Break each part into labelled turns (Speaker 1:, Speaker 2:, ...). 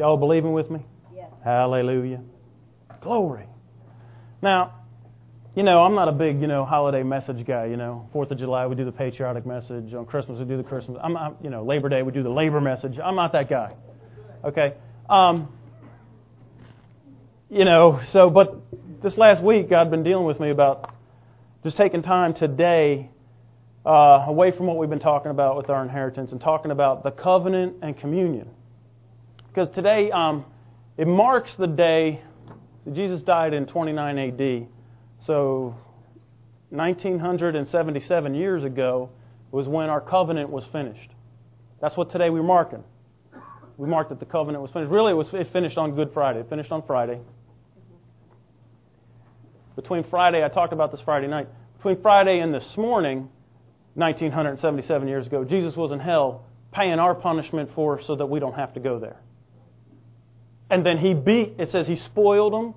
Speaker 1: Y'all believing with me?
Speaker 2: Yes.
Speaker 1: Hallelujah. Glory. Now, you know, I'm not a big, you know, holiday message guy, you know. Fourth of July, we do the patriotic message. On Christmas, we do the Christmas. I'm not, you know, Labor Day, we do the labor message. I'm not that guy. Okay? Um, you know, so, but this last week, God been dealing with me about just taking time today uh, away from what we've been talking about with our inheritance and talking about the covenant and communion. Because today, um, it marks the day Jesus died in 29 AD. So 1977 years ago was when our covenant was finished. That's what today we're marking. We marked that the covenant was finished. Really, it was it finished on Good Friday. It finished on Friday. Between Friday, I talked about this Friday night. Between Friday and this morning, 1977 years ago, Jesus was in hell paying our punishment for so that we don't have to go there. And then he beat, it says he spoiled them,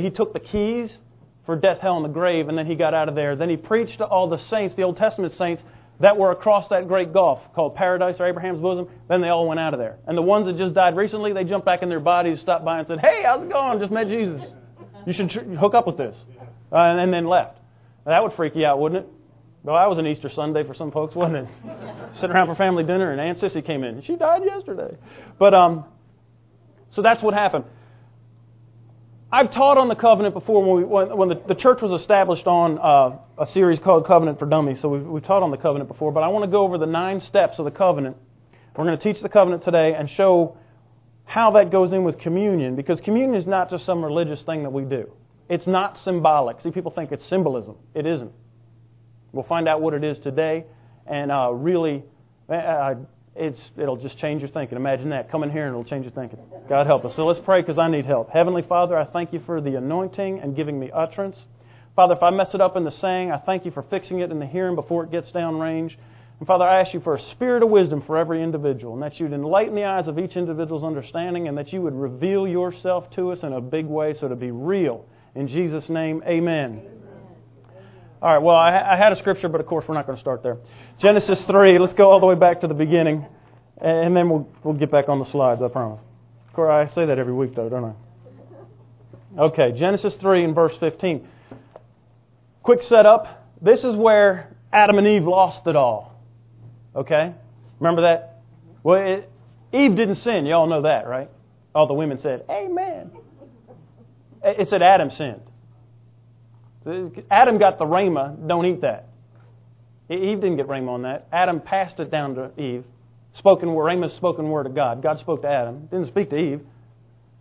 Speaker 1: he took the keys for death, hell, and the grave, and then he got out of there. Then he preached to all the saints, the Old Testament saints, that were across that great gulf called paradise or Abraham's bosom. Then they all went out of there. And the ones that just died recently, they jumped back in their bodies, stopped by, and said, Hey, how's it going? Just met Jesus. You should tr- hook up with this. Uh, and, and then left. Now, that would freak you out, wouldn't it? Well, that was an Easter Sunday for some folks, wasn't it? Sitting around for family dinner, and Aunt Sissy came in. She died yesterday. But um, so that's what happened. I've taught on the covenant before when, we, when, when the, the, church was established on uh, a series called Covenant for Dummies. So we've, we've taught on the covenant before, but I want to go over the nine steps of the covenant. We're going to teach the covenant today and show how that goes in with communion, because communion is not just some religious thing that we do. It's not symbolic. See, people think it's symbolism. It isn't. We'll find out what it is today, and uh, really, uh, it's, it'll just change your thinking. Imagine that. Come in here and it'll change your thinking. God help us. So let's pray because I need help. Heavenly Father, I thank you for the anointing and giving me utterance. Father, if I mess it up in the saying, I thank you for fixing it in the hearing before it gets down range. And Father, I ask you for a spirit of wisdom for every individual, and that you'd enlighten the eyes of each individual's understanding, and that you would reveal yourself to us in a big way so to be real. In Jesus' name, amen. amen. All right, well, I, I had a scripture, but of course we're not going to start there. Genesis 3, let's go all the way back to the beginning, and then we'll, we'll get back on the slides, I promise. Of course, I say that every week, though, don't I? Okay, Genesis 3 and verse 15. Quick setup. This is where Adam and Eve lost it all. Okay? Remember that? Well, it, Eve didn't sin. You all know that, right? All the women said, Amen. It said Adam sinned. Adam got the rhema, don't eat that. Eve didn't get rhema on that. Adam passed it down to Eve. Spoken word, rhema spoken word of God. God spoke to Adam, didn't speak to Eve.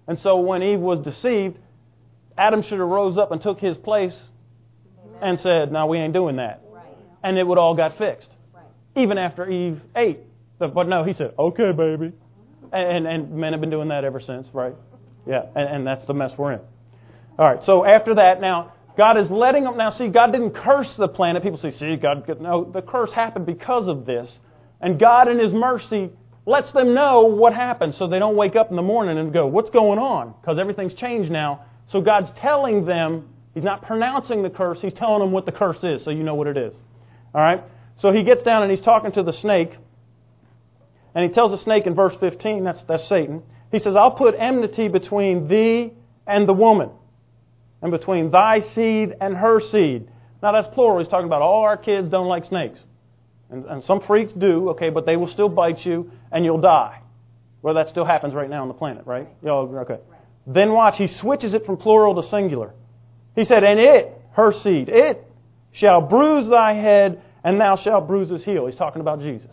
Speaker 1: And so when Eve was deceived, Adam should have rose up and took his place and said, "No, we ain't doing that." Right. And it would all got fixed. Right. Even after Eve ate. But no, he said, "Okay, baby." And, and men have been doing that ever since, right? Yeah, and, and that's the mess we're in. All right, so after that, now God is letting them. Now, see, God didn't curse the planet. People say, see, God, no, the curse happened because of this. And God, in His mercy, lets them know what happened so they don't wake up in the morning and go, what's going on? Because everything's changed now. So God's telling them, He's not pronouncing the curse, He's telling them what the curse is so you know what it is. All right? So He gets down and He's talking to the snake. And He tells the snake in verse 15, that's, that's Satan, He says, I'll put enmity between thee and the woman and between thy seed and her seed. Now that's plural. He's talking about all our kids don't like snakes. And, and some freaks do, okay, but they will still bite you and you'll die. Well, that still happens right now on the planet, right? Y'all, okay. Then watch, he switches it from plural to singular. He said, And it, her seed, it shall bruise thy head, and thou shalt bruise his heel. He's talking about Jesus.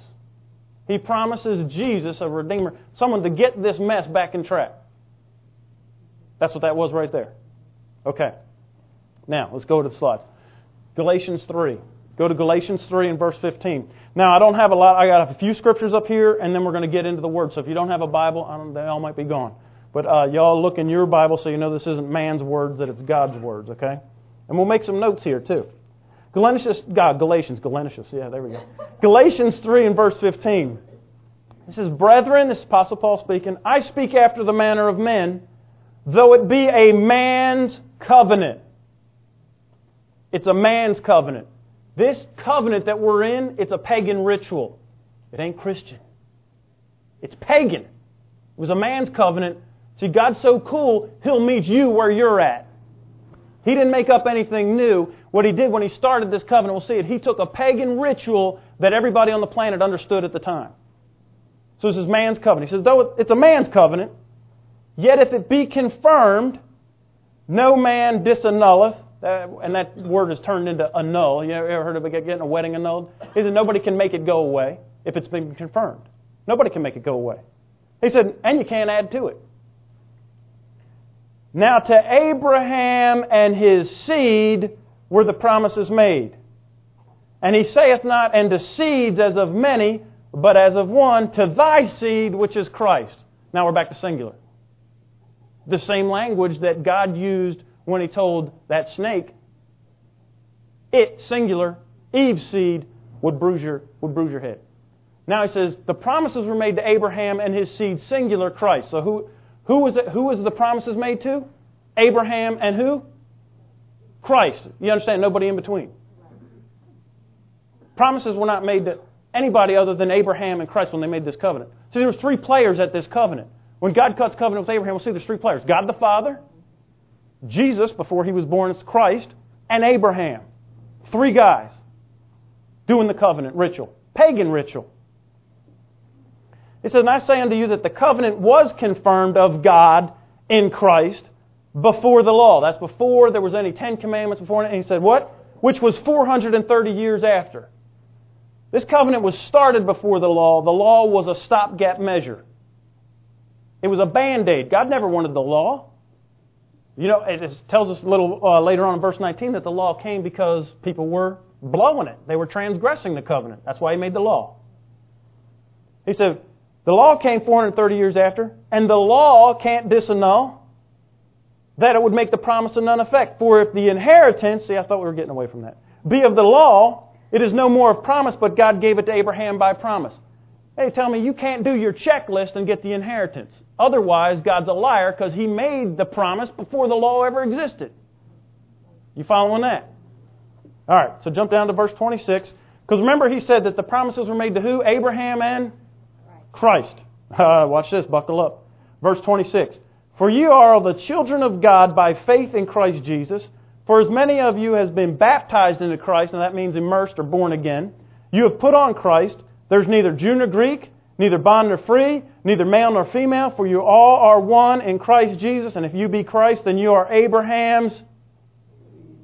Speaker 1: He promises Jesus, a Redeemer, someone to get this mess back in track. That's what that was right there. Okay. Now, let's go to the slides. Galatians 3. Go to Galatians 3 and verse 15. Now, I don't have a lot. I got a few scriptures up here, and then we're going to get into the Word. So if you don't have a Bible, they all might be gone. But uh, y'all look in your Bible so you know this isn't man's words, that it's God's words, okay? And we'll make some notes here, too. Galatians, God, Galatians, Galatians, yeah, there we go. Galatians 3 and verse 15. It says, Brethren, this is Apostle Paul speaking, I speak after the manner of men, though it be a man's covenant. It's a man's covenant. This covenant that we're in, it's a pagan ritual. It ain't Christian. It's pagan. It was a man's covenant See, God's so cool, He'll meet you where you're at. He didn't make up anything new. What He did when He started this covenant, we'll see it, He took a pagan ritual that everybody on the planet understood at the time. So this is man's covenant. He says, though it's a man's covenant, yet if it be confirmed, no man disannulleth, uh, and that word is turned into annul. You ever heard of getting a wedding annulled? He said nobody can make it go away if it's been confirmed. Nobody can make it go away. He said, and you can't add to it. Now to Abraham and his seed were the promises made. And he saith not, and to seeds as of many, but as of one, to thy seed, which is Christ. Now we're back to singular. The same language that God used when he told that snake, it, singular, Eve's seed, would bruise your, would bruise your head. Now he says, the promises were made to Abraham and his seed, singular Christ. So who, who was it, who was the promises made to? Abraham and who? Christ. You understand? Nobody in between. Promises were not made to anybody other than Abraham and Christ when they made this covenant. See, there were three players at this covenant. When God cuts covenant with Abraham, we'll see there's three players. God the Father, Jesus, before he was born as Christ, and Abraham. Three guys doing the covenant ritual. Pagan ritual. He says, And I say unto you that the covenant was confirmed of God in Christ before the law. That's before there was any Ten Commandments before. And he said, What? Which was 430 years after. This covenant was started before the law. The law was a stopgap measure. It was a band aid. God never wanted the law. You know, it tells us a little uh, later on in verse 19 that the law came because people were blowing it. They were transgressing the covenant. That's why he made the law. He said, the law came 430 years after, and the law can't disannul that it would make the promise of none effect. For if the inheritance, see, I thought we were getting away from that, be of the law, it is no more of promise, but God gave it to Abraham by promise. Hey, tell me, you can't do your checklist and get the inheritance. Otherwise, God's a liar because He made the promise before the law ever existed. You following that? All right, so jump down to verse 26. Because remember, He said that the promises were made to who? Abraham and Christ. Uh, watch this, buckle up. Verse 26. For you are the children of God by faith in Christ Jesus. For as many of you has been baptized into Christ, and that means immersed or born again, you have put on Christ. There's neither Jew nor Greek, neither bond nor free, neither male nor female, for you all are one in Christ Jesus. And if you be Christ, then you are Abraham's.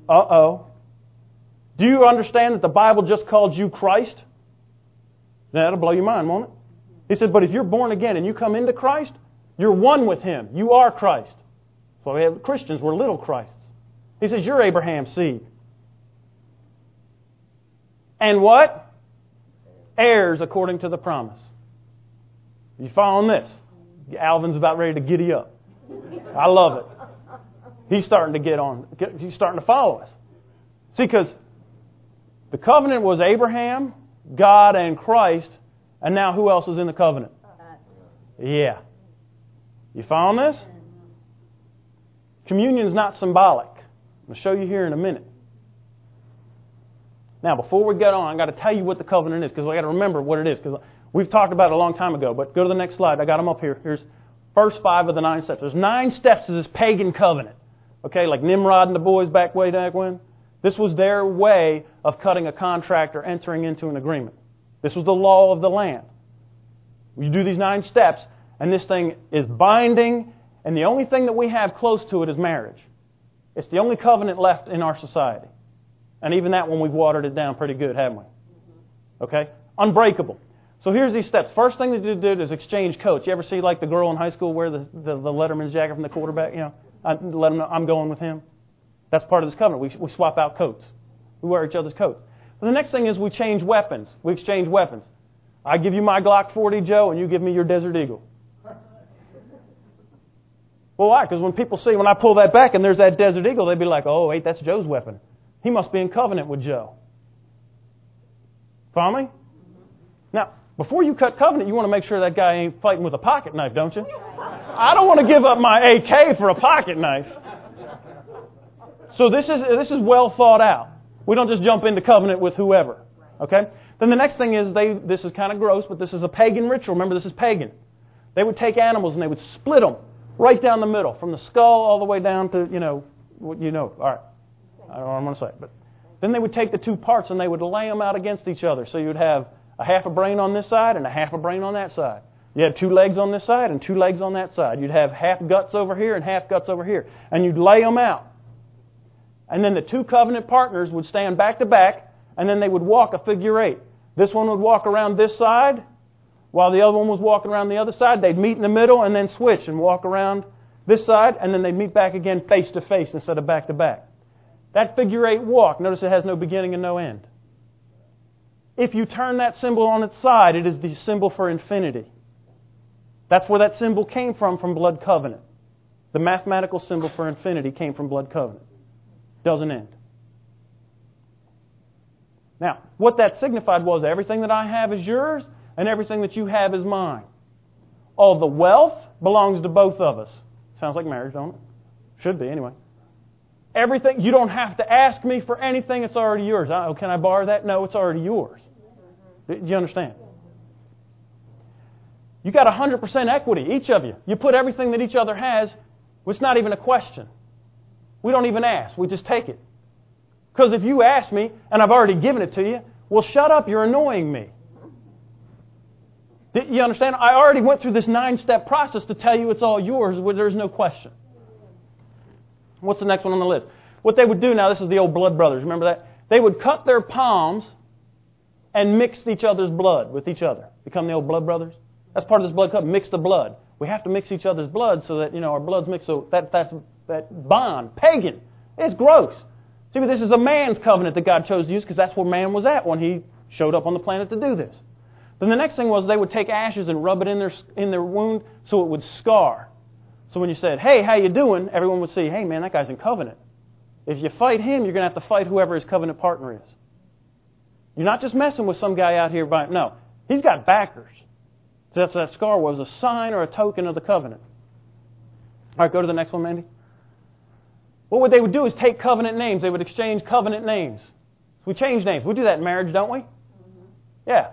Speaker 1: Uh oh. Do you understand that the Bible just called you Christ? That'll blow your mind, won't it? He said, but if you're born again and you come into Christ, you're one with Him. You are Christ. So we have Christians, we're little Christs. He says, you're Abraham's seed. And what? Heirs according to the promise. You following this? Alvin's about ready to giddy up. I love it. He's starting to get on. He's starting to follow us. See, because the covenant was Abraham, God, and Christ, and now who else is in the covenant? Yeah. You following this? Communion is not symbolic. I'll show you here in a minute. Now, before we get on, I've got to tell you what the covenant is because I've got to remember what it is because we've talked about it a long time ago. But go to the next slide. I got them up here. Here's first five of the nine steps. There's nine steps to this pagan covenant. Okay, like Nimrod and the boys back way back when. This was their way of cutting a contract or entering into an agreement. This was the law of the land. You do these nine steps, and this thing is binding, and the only thing that we have close to it is marriage. It's the only covenant left in our society. And even that one, we've watered it down pretty good, haven't we? Okay? Unbreakable. So here's these steps. First thing you do is exchange coats. You ever see like the girl in high school wear the, the, the Letterman's jacket from the quarterback? You know, I let him know I'm going with him. That's part of this covenant. We, we swap out coats. We wear each other's coats. The next thing is we change weapons. We exchange weapons. I give you my Glock 40, Joe, and you give me your Desert Eagle. Well, why? Because when people see when I pull that back and there's that Desert Eagle, they'd be like, "Oh, wait, that's Joe's weapon." He must be in covenant with Joe. Follow me? Now, before you cut covenant, you want to make sure that guy ain't fighting with a pocket knife, don't you? I don't want to give up my AK for a pocket knife. So this is this is well thought out. We don't just jump into covenant with whoever. Okay? Then the next thing is they this is kind of gross, but this is a pagan ritual. Remember this is pagan. They would take animals and they would split them Right down the middle, from the skull all the way down to, you know, what you know. All right. I don't know what I'm going to say. But then they would take the two parts and they would lay them out against each other. So you'd have a half a brain on this side and a half a brain on that side. You'd have two legs on this side and two legs on that side. You'd have half guts over here and half guts over here. And you'd lay them out. And then the two covenant partners would stand back to back, and then they would walk a figure eight. This one would walk around this side, while the other one was walking around the other side. They'd meet in the middle and then switch and walk around this side, and then they'd meet back again face to face instead of back to back. That figure eight walk, notice it has no beginning and no end. If you turn that symbol on its side, it is the symbol for infinity. That's where that symbol came from, from blood covenant. The mathematical symbol for infinity came from blood covenant. Doesn't end. Now, what that signified was everything that I have is yours, and everything that you have is mine. All the wealth belongs to both of us. Sounds like marriage, don't it? Should be, anyway. Everything, you don't have to ask me for anything, it's already yours. Oh, can I borrow that? No, it's already yours. Do you understand? You got 100% equity, each of you. You put everything that each other has, it's not even a question. We don't even ask, we just take it. Because if you ask me and I've already given it to you, well, shut up, you're annoying me. You understand? I already went through this nine step process to tell you it's all yours where there's no question. What's the next one on the list? What they would do now, this is the old blood brothers, remember that? They would cut their palms and mix each other's blood with each other. Become the old blood brothers. That's part of this blood cup. Mix the blood. We have to mix each other's blood so that, you know, our blood's mixed. So that, that's, that bond, pagan, it's gross. See, but this is a man's covenant that God chose to use because that's where man was at when he showed up on the planet to do this. Then the next thing was they would take ashes and rub it in their, in their wound so it would scar. So when you said, hey, how you doing? Everyone would say, hey, man, that guy's in covenant. If you fight him, you're going to have to fight whoever his covenant partner is. You're not just messing with some guy out here by, no. He's got backers. So that's what that scar was, a sign or a token of the covenant. All right, go to the next one, Mandy. What would they would do is take covenant names. They would exchange covenant names. We change names. We do that in marriage, don't we? Mm-hmm. Yeah.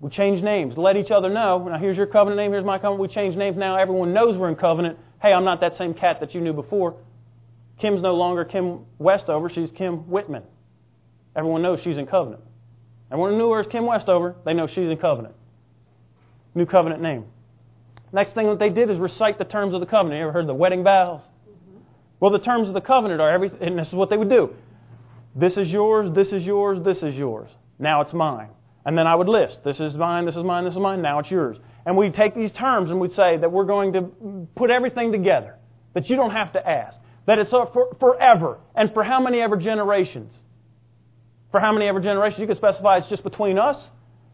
Speaker 1: We change names. Let each other know. Now, here's your covenant name. Here's my covenant. We change names now. Everyone knows we're in covenant. Hey, I'm not that same cat that you knew before. Kim's no longer Kim Westover. She's Kim Whitman. Everyone knows she's in covenant. Everyone who knew her as Kim Westover, they know she's in covenant. New covenant name. Next thing that they did is recite the terms of the covenant. You ever heard the wedding vows? Mm-hmm. Well, the terms of the covenant are everything, and this is what they would do. This is yours, this is yours, this is yours. Now it's mine. And then I would list this is mine, this is mine, this is mine, now it's yours. And we'd take these terms and we'd say that we're going to put everything together, that you don't have to ask, that it's for, forever, and for how many ever generations? For how many ever generations? You can specify it's just between us,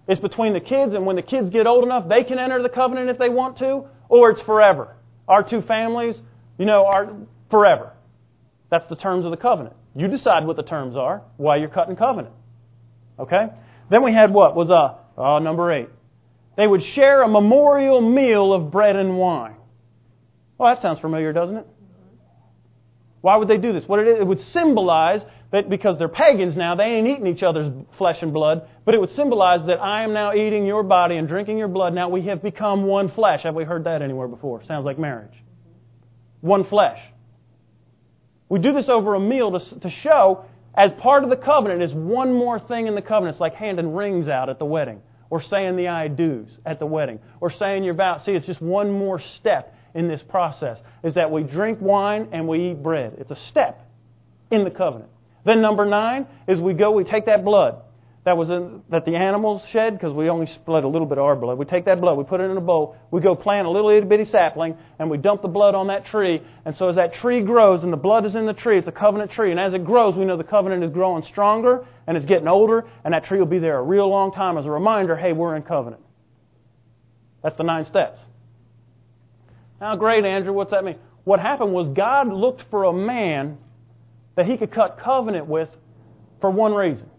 Speaker 1: it's between the kids, and when the kids get old enough, they can enter the covenant if they want to, or it's forever. Our two families, you know, are forever. That's the terms of the covenant. You decide what the terms are while you're cutting covenant. Okay? Then we had what was a uh, number eight. They would share a memorial meal of bread and wine. Well, that sounds familiar, doesn't it? Why would they do this? What it, is, it would symbolize that because they're pagans now, they ain't eating each other's flesh and blood, but it would symbolize that I am now eating your body and drinking your blood. Now we have become one flesh. Have we heard that anywhere before? Sounds like marriage. One flesh. We do this over a meal to, to show as part of the covenant is one more thing in the covenant. It's like handing rings out at the wedding, or saying the I do's at the wedding, or saying your vows. See, it's just one more step in this process. Is that we drink wine and we eat bread. It's a step in the covenant. Then number nine is we go, we take that blood that was in, that the animals shed because we only split a little bit of our blood. We take that blood, we put it in a bowl, we go plant a little itty bitty sapling, and we dump the blood on that tree. And so as that tree grows and the blood is in the tree, it's a covenant tree. And as it grows, we know the covenant is growing stronger and it's getting older, and that tree will be there a real long time as a reminder, hey, we're in covenant. That's the nine steps. Now, great, Andrew, what's that mean? What happened was God looked for a man that he could cut covenant with for one reason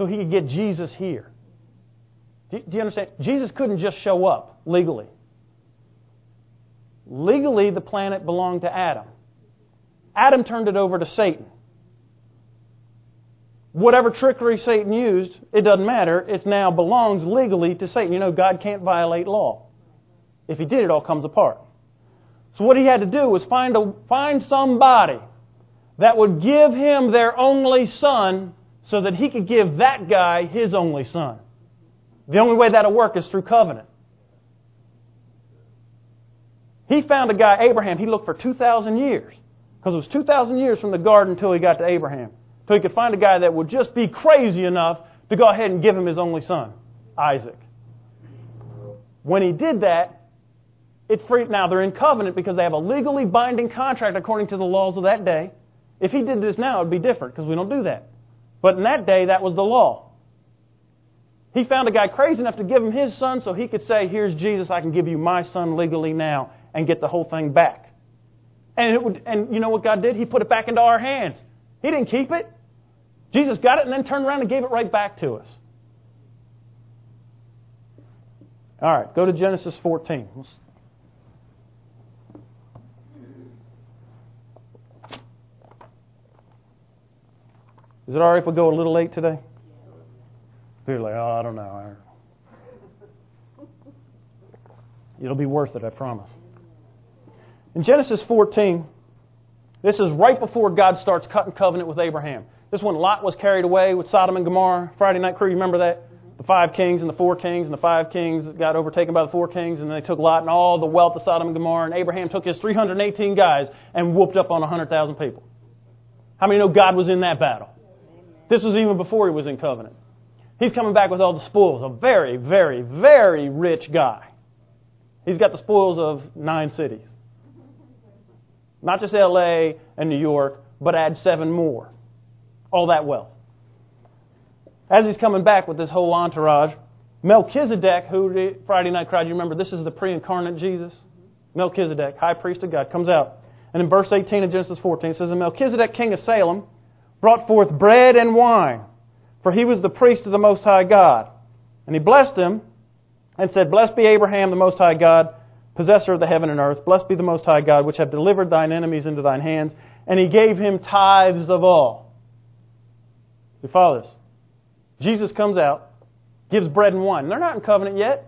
Speaker 1: so he could get Jesus here. Do you understand? Jesus couldn't just show up legally. Legally, the planet belonged to Adam. Adam turned it over to Satan. Whatever trickery Satan used, it doesn't matter. It now belongs legally to Satan. You know, God can't violate law. If he did, it all comes apart. So what he had to do was find, a, find somebody that would give him their only son so that he could give that guy his only son. The only way that'll work is through covenant. He found a guy, Abraham, he looked for 2,000 years. Because it was 2,000 years from the garden until he got to Abraham. Until he could find a guy that would just be crazy enough to go ahead and give him his only son, Isaac. When he did that, it freed, now they're in covenant because they have a legally binding contract according to the laws of that day. If he did this now, it would be different because we don't do that. But in that day, that was the law. He found a guy crazy enough to give him his son so he could say, Here's Jesus, I can give you my son legally now and get the whole thing back. And, it would, and you know what God did? He put it back into our hands. He didn't keep it. Jesus got it and then turned around and gave it right back to us. All right, go to Genesis 14. Is it all right if we go a little late today? People are like, oh, I don't know. It'll be worth it, I promise. In Genesis 14, this is right before God starts cutting covenant with Abraham. This when Lot was carried away with Sodom and Gomorrah. Friday night crew, you remember that? The five kings and the four kings, and the five kings got overtaken by the four kings, and they took Lot and all the wealth of Sodom and Gomorrah, and Abraham took his 318 guys and whooped up on 100,000 people. How many know God was in that battle? This was even before he was in covenant. He's coming back with all the spoils. A very, very, very rich guy. He's got the spoils of nine cities. Not just LA and New York, but add seven more. All that wealth. As he's coming back with this whole entourage, Melchizedek, who Friday night crowd, you remember this is the pre incarnate Jesus? Melchizedek, high priest of God, comes out. And in verse 18 of Genesis 14, it says, And Melchizedek, king of Salem, brought forth bread and wine, for he was the priest of the Most High God. And he blessed him and said, Blessed be Abraham, the Most High God, possessor of the heaven and earth. Blessed be the Most High God, which have delivered thine enemies into thine hands. And he gave him tithes of all. You follow this? Jesus comes out, gives bread and wine. They're not in covenant yet.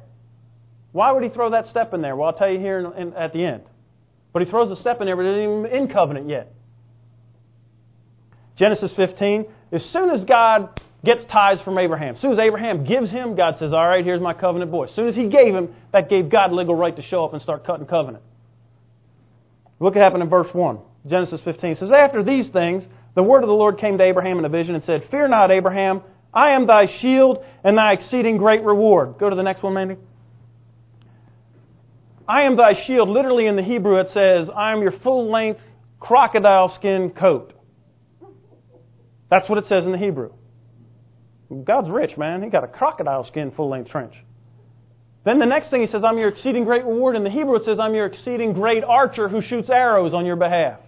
Speaker 1: Why would he throw that step in there? Well, I'll tell you here in, in, at the end. But he throws a step in there, but it isn't even in covenant yet. Genesis 15. As soon as God gets tithes from Abraham. As soon as Abraham gives him, God says, All right, here's my covenant boy. As soon as he gave him, that gave God legal right to show up and start cutting covenant. Look what happened in verse 1. Genesis 15 says, After these things, the word of the Lord came to Abraham in a vision and said, Fear not, Abraham, I am thy shield and thy exceeding great reward. Go to the next one, Mandy. I am thy shield. Literally in the Hebrew, it says, I am your full length crocodile skin coat. That's what it says in the Hebrew. God's rich, man. He got a crocodile skin full length trench. Then the next thing he says, I'm your exceeding great reward. In the Hebrew it says, I'm your exceeding great archer who shoots arrows on your behalf.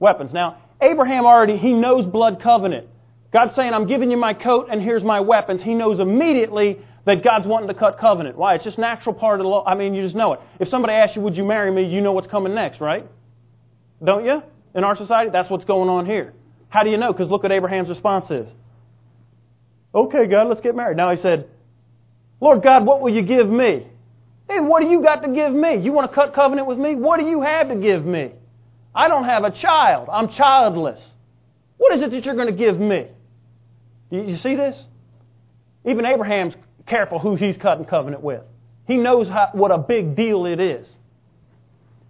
Speaker 1: Weapons. Now, Abraham already, he knows blood covenant. God's saying, I'm giving you my coat and here's my weapons. He knows immediately that God's wanting to cut covenant. Why? It's just natural part of the law. I mean, you just know it. If somebody asks you, would you marry me? You know what's coming next, right? Don't you? In our society, that's what's going on here. How do you know? Because look what Abraham's response is. Okay, God, let's get married. Now he said, Lord God, what will you give me? Hey, what do you got to give me? You want to cut covenant with me? What do you have to give me? I don't have a child. I'm childless. What is it that you're going to give me? You see this? Even Abraham's careful who he's cutting covenant with. He knows how, what a big deal it is.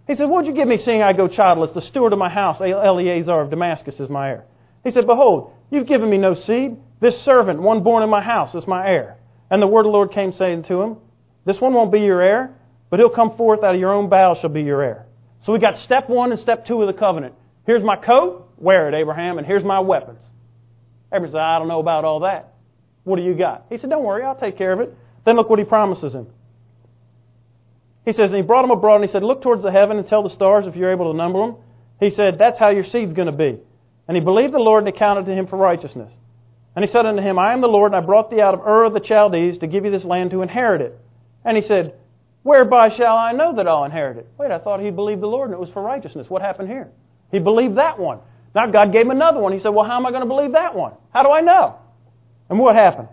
Speaker 1: He said, What'd you give me seeing I go childless? The steward of my house, Eleazar of Damascus, is my heir. He said, Behold, you've given me no seed, this servant, one born in my house, is my heir. And the word of the Lord came saying to him, This one won't be your heir, but he'll come forth out of your own bowels shall be your heir. So we got step one and step two of the covenant. Here's my coat, wear it, Abraham, and here's my weapons. Abraham said, I don't know about all that. What do you got? He said, Don't worry, I'll take care of it. Then look what he promises him. He says, and he brought him abroad and he said, Look towards the heaven and tell the stars if you're able to number them. He said, That's how your seed's going to be. And he believed the Lord and it counted to him for righteousness. And he said unto him, I am the Lord, and I brought thee out of Ur of the Chaldees to give you this land to inherit it. And he said, Whereby shall I know that I'll inherit it? Wait, I thought he believed the Lord and it was for righteousness. What happened here? He believed that one. Now God gave him another one. He said, Well, how am I going to believe that one? How do I know? And what happened?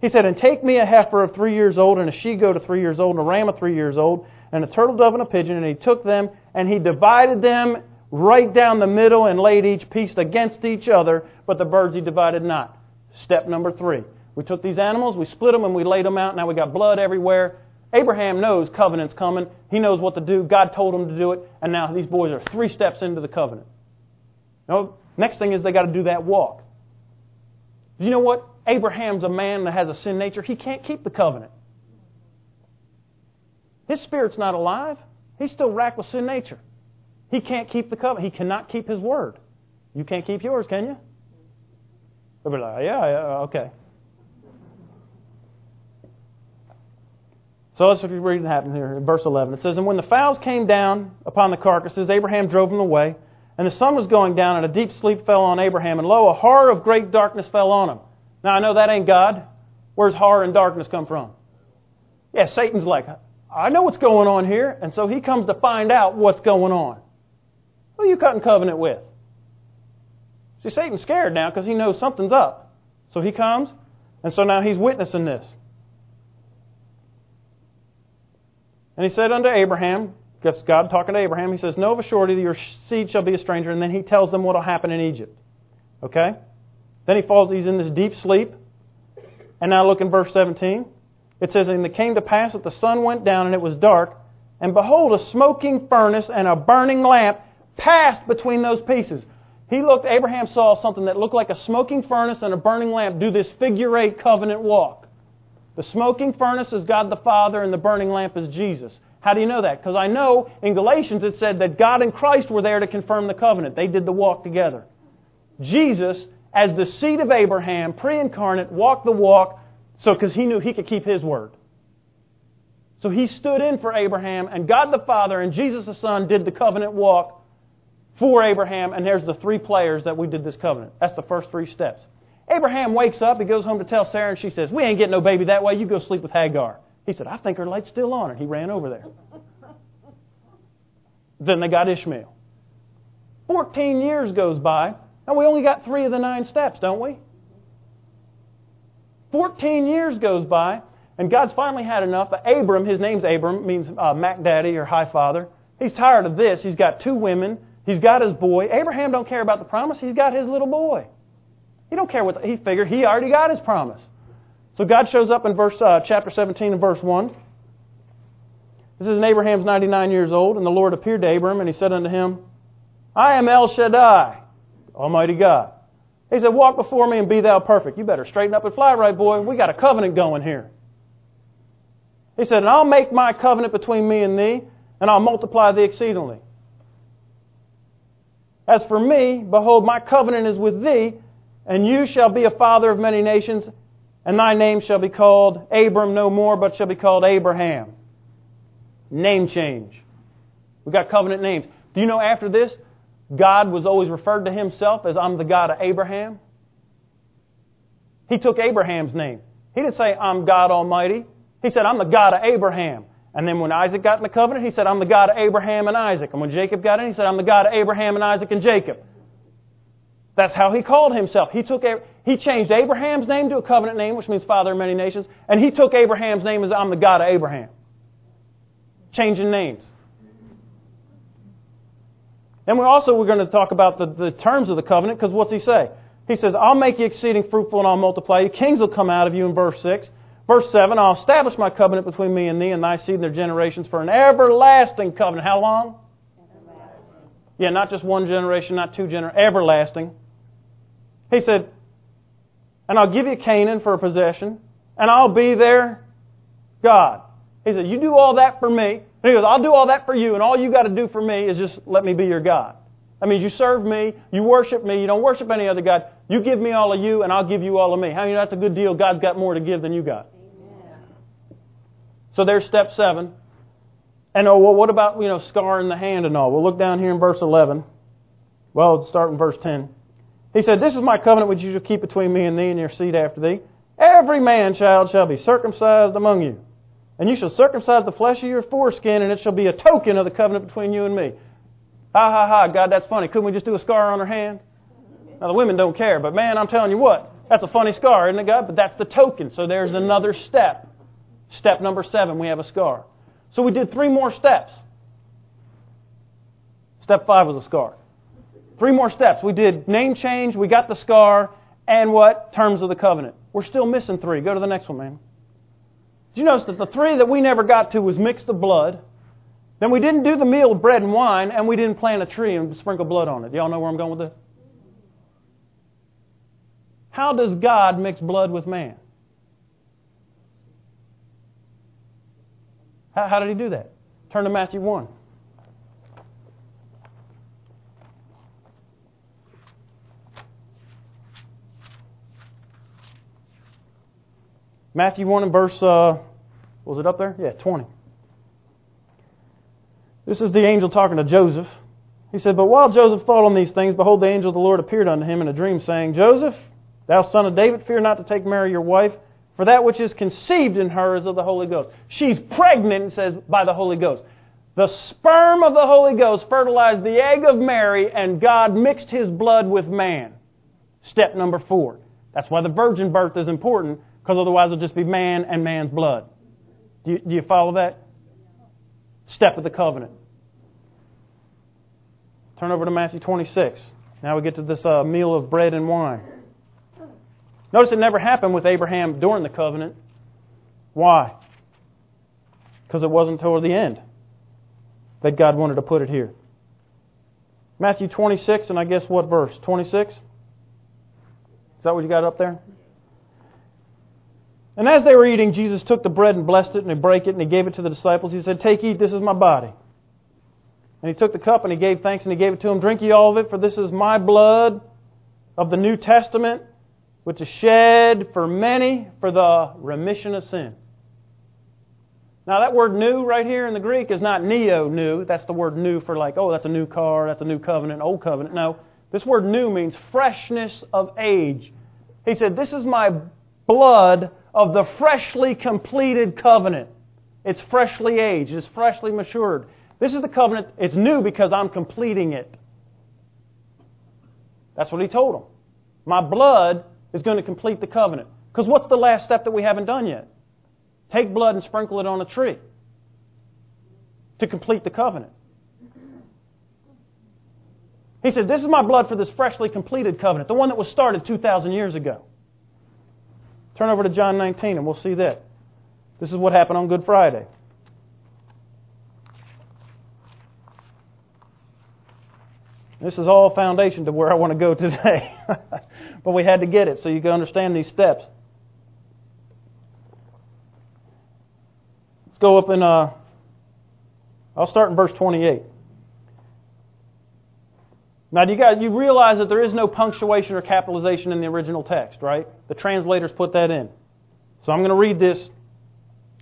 Speaker 1: He said, And take me a heifer of three years old, and a she goat of three years old, and a ram of three years old, and a turtle dove and a pigeon, and he took them and he divided them right down the middle and laid each piece against each other, but the birds he divided not. Step number three. We took these animals, we split them, and we laid them out. Now we got blood everywhere. Abraham knows covenant's coming. He knows what to do. God told him to do it, and now these boys are three steps into the covenant. No, next thing is they got to do that walk. You know what? Abraham's a man that has a sin nature. He can't keep the covenant. His spirit's not alive. He's still racked with sin nature. He can't keep the covenant. He cannot keep his word. You can't keep yours, can you? They'll like, yeah, yeah, uh, okay. So let's read what happened here in verse 11. It says, And when the fowls came down upon the carcasses, Abraham drove them away. And the sun was going down, and a deep sleep fell on Abraham. And lo, a horror of great darkness fell on him. Now, I know that ain't God. Where's horror and darkness come from? Yeah, Satan's like, I know what's going on here. And so he comes to find out what's going on. Who are you cutting covenant with? See, Satan's scared now because he knows something's up. So he comes, and so now he's witnessing this. And he said unto Abraham, guess God talking to Abraham, he says, Know of a surety that your seed shall be a stranger. And then he tells them what will happen in Egypt. Okay? Then he falls, he's in this deep sleep. And now look in verse 17. It says, And it came to pass that the sun went down and it was dark, and behold, a smoking furnace and a burning lamp passed between those pieces. He looked, Abraham saw something that looked like a smoking furnace and a burning lamp do this figure eight covenant walk. The smoking furnace is God the Father and the burning lamp is Jesus. How do you know that? Because I know in Galatians it said that God and Christ were there to confirm the covenant. They did the walk together. Jesus, as the seed of Abraham, pre incarnate, walked the walk so because he knew he could keep his word. So he stood in for Abraham, and God the Father and Jesus the Son did the covenant walk for Abraham, and there's the three players that we did this covenant. That's the first three steps. Abraham wakes up, he goes home to tell Sarah, and she says, We ain't getting no baby that way, you go sleep with Hagar. He said, I think her light's still on, and he ran over there. then they got Ishmael. Fourteen years goes by, and we only got three of the nine steps, don't we? 14 years goes by, and God's finally had enough. Abram, his name's Abram, means uh, Mac Daddy or High Father. He's tired of this. He's got two women. He's got his boy. Abraham don't care about the promise. He's got his little boy. He don't care what the, he figured. He already got his promise. So God shows up in verse uh, chapter 17 and verse 1. This is Abraham's 99 years old, and the Lord appeared to Abram, and he said unto him, I am El Shaddai, Almighty God. He said, Walk before me and be thou perfect. You better straighten up and fly right, boy. We got a covenant going here. He said, And I'll make my covenant between me and thee, and I'll multiply thee exceedingly. As for me, behold, my covenant is with thee, and you shall be a father of many nations, and thy name shall be called Abram no more, but shall be called Abraham. Name change. We got covenant names. Do you know after this, God was always referred to himself as I'm the God of Abraham. He took Abraham's name. He didn't say, I'm God Almighty. He said, I'm the God of Abraham. And then when Isaac got in the covenant, he said, I'm the God of Abraham and Isaac. And when Jacob got in, he said, I'm the God of Abraham and Isaac and Jacob. That's how he called himself. He took, he changed Abraham's name to a covenant name, which means father of many nations. And he took Abraham's name as I'm the God of Abraham. Changing names. And we're also we're going to talk about the, the terms of the covenant because what's he say? He says, I'll make you exceeding fruitful and I'll multiply you. Kings will come out of you in verse 6. Verse 7, I'll establish my covenant between me and thee and thy seed and their generations for an everlasting covenant. How long? Yeah, not just one generation, not two generations, everlasting. He said, and I'll give you Canaan for a possession, and I'll be there, God. He said, You do all that for me, and he goes, I'll do all that for you, and all you got to do for me is just let me be your God. That means you serve me, you worship me, you don't worship any other God. You give me all of you, and I'll give you all of me. How many you know that's a good deal? God's got more to give than you got. So there's step seven. And oh, well, what about, you know, scar in the hand and all? We'll look down here in verse 11. Well, let's start in verse 10. He said, This is my covenant which you shall keep between me and thee and your seed after thee. Every man child shall be circumcised among you. And you shall circumcise the flesh of your foreskin, and it shall be a token of the covenant between you and me. Ha ha ha, God, that's funny. Couldn't we just do a scar on her hand? Now, the women don't care, but man, I'm telling you what, that's a funny scar, isn't it, God? But that's the token. So there's another step. Step number seven, we have a scar. So we did three more steps. Step five was a scar. Three more steps. We did name change, we got the scar, and what? Terms of the covenant. We're still missing three. Go to the next one, man. Did you notice that the three that we never got to was mix the blood? Then we didn't do the meal of bread and wine, and we didn't plant a tree and sprinkle blood on it. Y'all know where I'm going with this? How does God mix blood with man? How, how did he do that? Turn to Matthew 1. Matthew 1 and verse, uh, was it up there? Yeah, 20. This is the angel talking to Joseph. He said, But while Joseph thought on these things, behold, the angel of the Lord appeared unto him in a dream, saying, Joseph, thou son of David, fear not to take Mary your wife, for that which is conceived in her is of the Holy Ghost. She's pregnant, says, by the Holy Ghost. The sperm of the Holy Ghost fertilized the egg of Mary, and God mixed his blood with man. Step number four. That's why the virgin birth is important, because otherwise it'll just be man and man's blood. Do you, do you follow that? Step of the covenant. Turn over to Matthew 26. Now we get to this uh, meal of bread and wine. Notice it never happened with Abraham during the covenant. Why? Because it wasn't toward the end that God wanted to put it here. Matthew 26, and I guess what verse? 26? Is that what you got up there? And as they were eating, Jesus took the bread and blessed it, and he broke it, and he gave it to the disciples. He said, Take, eat, this is my body. And he took the cup, and he gave thanks, and he gave it to them. Drink ye all of it, for this is my blood of the New Testament, which is shed for many for the remission of sin. Now, that word new right here in the Greek is not neo new. That's the word new for like, oh, that's a new car, that's a new covenant, old covenant. No. This word new means freshness of age. He said, This is my blood of the freshly completed covenant. It's freshly aged, it's freshly matured. This is the covenant, it's new because I'm completing it. That's what he told them. My blood is going to complete the covenant. Because what's the last step that we haven't done yet? Take blood and sprinkle it on a tree to complete the covenant. He said, This is my blood for this freshly completed covenant, the one that was started 2,000 years ago. Turn over to John 19 and we'll see that. This is what happened on Good Friday. This is all foundation to where I want to go today. but we had to get it so you can understand these steps. Let's go up in, uh, I'll start in verse 28. Now, you, got, you realize that there is no punctuation or capitalization in the original text, right? The translators put that in. So I'm going to read this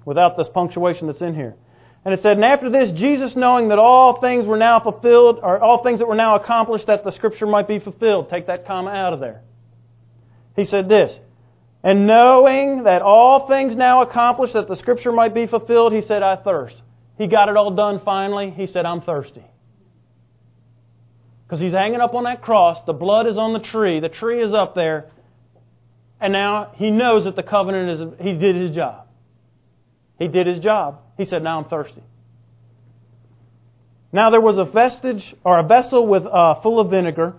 Speaker 1: without this punctuation that's in here. And it said, And after this, Jesus, knowing that all things were now fulfilled, or all things that were now accomplished, that the scripture might be fulfilled. Take that comma out of there. He said this, And knowing that all things now accomplished, that the scripture might be fulfilled, he said, I thirst. He got it all done finally. He said, I'm thirsty. Because he's hanging up on that cross. The blood is on the tree. The tree is up there. And now he knows that the covenant is, he did his job. He did his job. He said, Now I'm thirsty. Now there was a vestige, or a vessel with, uh, full of vinegar,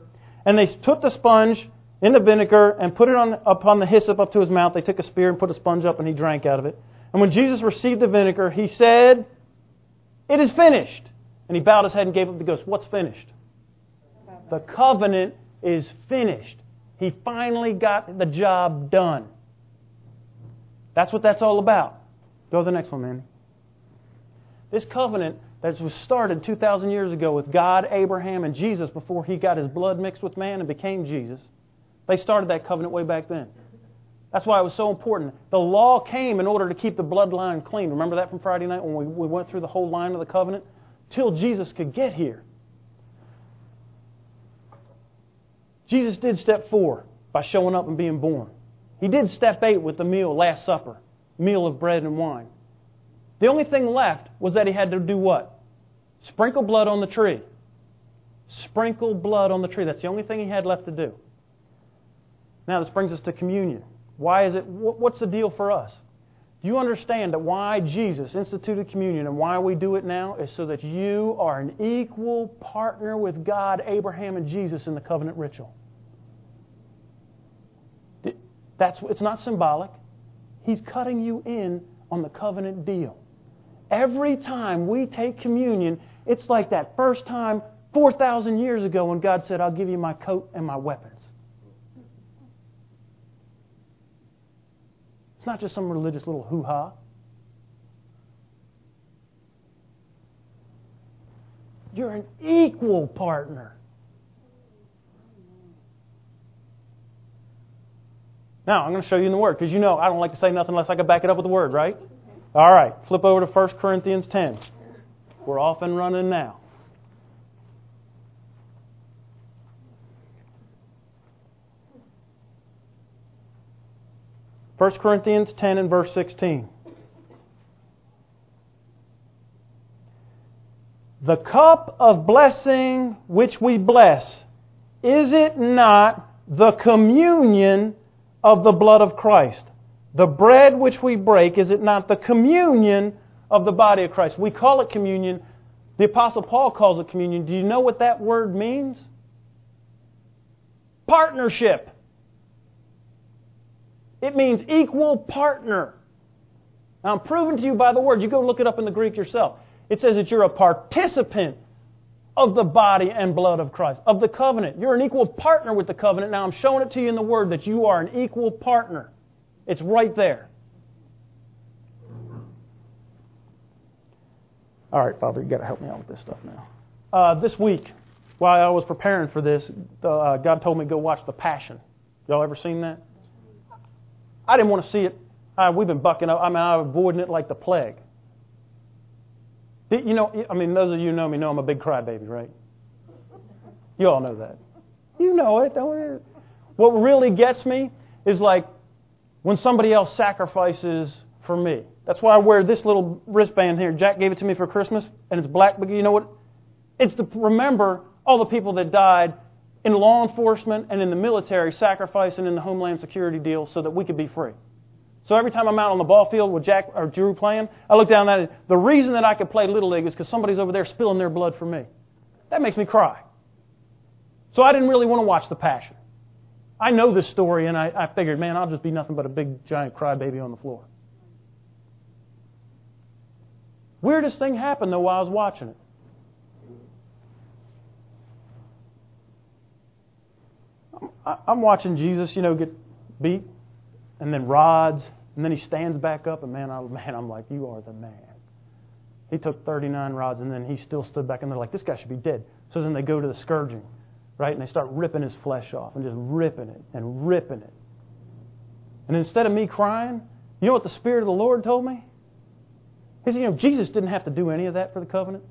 Speaker 1: and they put the sponge in the vinegar and put it on, upon the hyssop up to his mouth. They took a spear and put a sponge up, and he drank out of it. And when Jesus received the vinegar, he said, It is finished. And he bowed his head and gave up the ghost. What's finished? The covenant is finished. He finally got the job done. That's what that's all about. Go to the next one, Manny. This covenant that was started 2,000 years ago with God, Abraham, and Jesus before he got his blood mixed with man and became Jesus, they started that covenant way back then. That's why it was so important. The law came in order to keep the bloodline clean. Remember that from Friday night when we, we went through the whole line of the covenant? Till Jesus could get here. Jesus did step four by showing up and being born. He did step eight with the meal, Last Supper, meal of bread and wine. The only thing left was that he had to do what? Sprinkle blood on the tree. Sprinkle blood on the tree. That's the only thing he had left to do. Now, this brings us to communion. Why is it, what's the deal for us? Do you understand that why Jesus instituted communion and why we do it now is so that you are an equal partner with God, Abraham, and Jesus in the covenant ritual. That's, it's not symbolic. He's cutting you in on the covenant deal. Every time we take communion, it's like that first time 4,000 years ago when God said, I'll give you my coat and my weapons. It's not just some religious little hoo ha. You're an equal partner. Now, I'm going to show you in the Word because you know I don't like to say nothing unless I can back it up with the Word, right? All right, flip over to 1 Corinthians 10. We're off and running now. 1 Corinthians 10 and verse 16. The cup of blessing which we bless, is it not the communion of the blood of Christ? The bread which we break, is it not the communion of the body of Christ? We call it communion. The Apostle Paul calls it communion. Do you know what that word means? Partnership. It means equal partner. Now, I'm proving to you by the word. You go look it up in the Greek yourself. It says that you're a participant of the body and blood of Christ, of the covenant. You're an equal partner with the covenant. Now, I'm showing it to you in the word that you are an equal partner. It's right there. All right, Father, you got to help me out with this stuff now. Uh, this week, while I was preparing for this, uh, God told me to go watch The Passion. Y'all ever seen that? I didn't want to see it. Uh, we've been bucking up. I mean, I'm avoiding it like the plague. You know, I mean, those of you who know me know I'm a big crybaby, right? You all know that. You know it, don't you? What really gets me is like when somebody else sacrifices for me. That's why I wear this little wristband here. Jack gave it to me for Christmas, and it's black, but you know what? It's to remember all the people that died in law enforcement and in the military sacrificing in the Homeland Security deal so that we could be free. So every time I'm out on the ball field with Jack or Drew playing, I look down at it. The reason that I could play Little League is because somebody's over there spilling their blood for me. That makes me cry. So I didn't really want to watch The Passion. I know this story, and I, I figured, man, I'll just be nothing but a big, giant crybaby on the floor. Weirdest thing happened, though, while I was watching it. I'm watching Jesus, you know, get beat and then rods, and then he stands back up, and man, I, man, I'm like, you are the man. He took 39 rods, and then he still stood back, and they're like, this guy should be dead. So then they go to the scourging, right, and they start ripping his flesh off and just ripping it and ripping it. And instead of me crying, you know what the Spirit of the Lord told me? He said, you know, Jesus didn't have to do any of that for the covenant.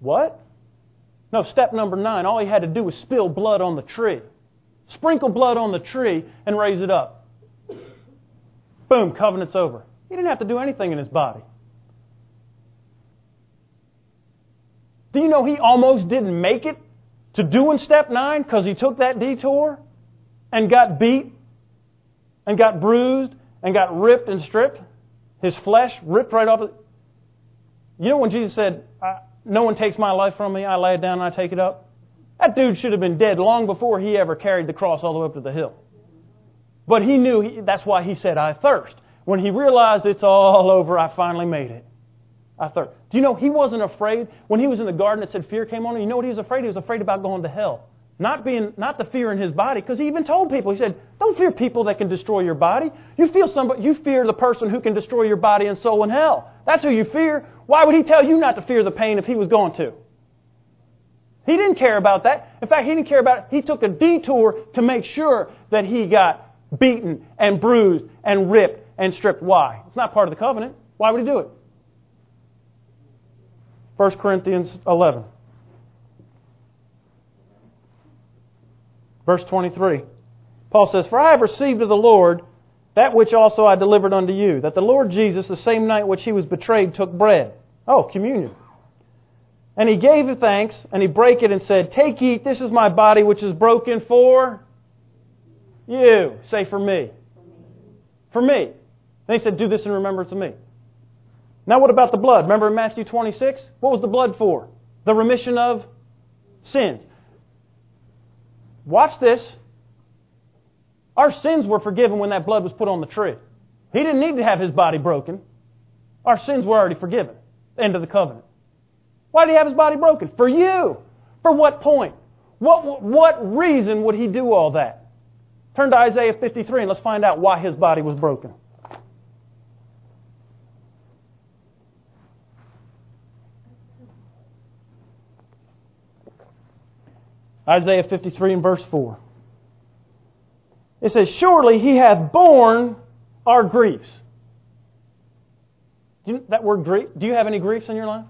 Speaker 1: What? No, step number nine, all he had to do was spill blood on the tree. Sprinkle blood on the tree and raise it up. Boom, covenant's over. He didn't have to do anything in his body. Do you know he almost didn't make it to doing step nine because he took that detour and got beat and got bruised and got ripped and stripped? His flesh ripped right off. You know when Jesus said, no one takes my life from me. I lay it down and I take it up. That dude should have been dead long before he ever carried the cross all the way up to the hill. But he knew, he, that's why he said, I thirst. When he realized it's all over, I finally made it. I thirst. Do you know he wasn't afraid? When he was in the garden, it said fear came on him. You know what he was afraid? He was afraid about going to hell. Not being, not the fear in his body, because he even told people, he said, don't fear people that can destroy your body. You feel somebody, you fear the person who can destroy your body and soul in hell. That's who you fear. Why would he tell you not to fear the pain if he was going to? He didn't care about that. In fact, he didn't care about it. He took a detour to make sure that he got beaten and bruised and ripped and stripped. Why? It's not part of the covenant. Why would he do it? 1 Corinthians 11. Verse 23. Paul says, For I have received of the Lord that which also I delivered unto you, that the Lord Jesus, the same night which he was betrayed, took bread. Oh, communion. And he gave thanks, and he brake it and said, Take, eat, this is my body which is broken for you. Say for me. For me. Then he said, Do this in remembrance of me. Now, what about the blood? Remember in Matthew 26? What was the blood for? The remission of sins. Watch this. Our sins were forgiven when that blood was put on the tree. He didn't need to have his body broken. Our sins were already forgiven. End of the covenant. Why did he have his body broken? For you. For what point? What, what reason would he do all that? Turn to Isaiah 53 and let's find out why his body was broken. Isaiah 53 and verse 4. It says, Surely he hath borne our griefs. Do you, that word grief, do you have any griefs in your life?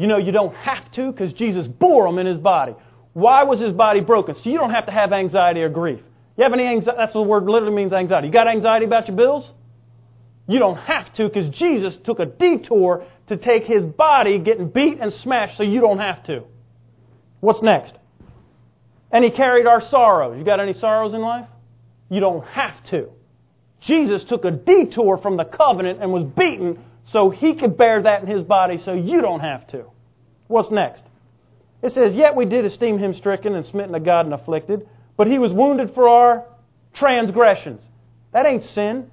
Speaker 1: You know you don't have to because Jesus bore them in his body. Why was his body broken? So you don't have to have anxiety or grief. You have any anxiety? That's what the word literally means anxiety. You got anxiety about your bills? You don't have to because Jesus took a detour to take his body getting beat and smashed so you don't have to. What's next? And he carried our sorrows. You got any sorrows in life? You don't have to. Jesus took a detour from the covenant and was beaten so he could bear that in his body so you don't have to. What's next? It says, Yet we did esteem him stricken and smitten of God and afflicted, but he was wounded for our transgressions. That ain't sin.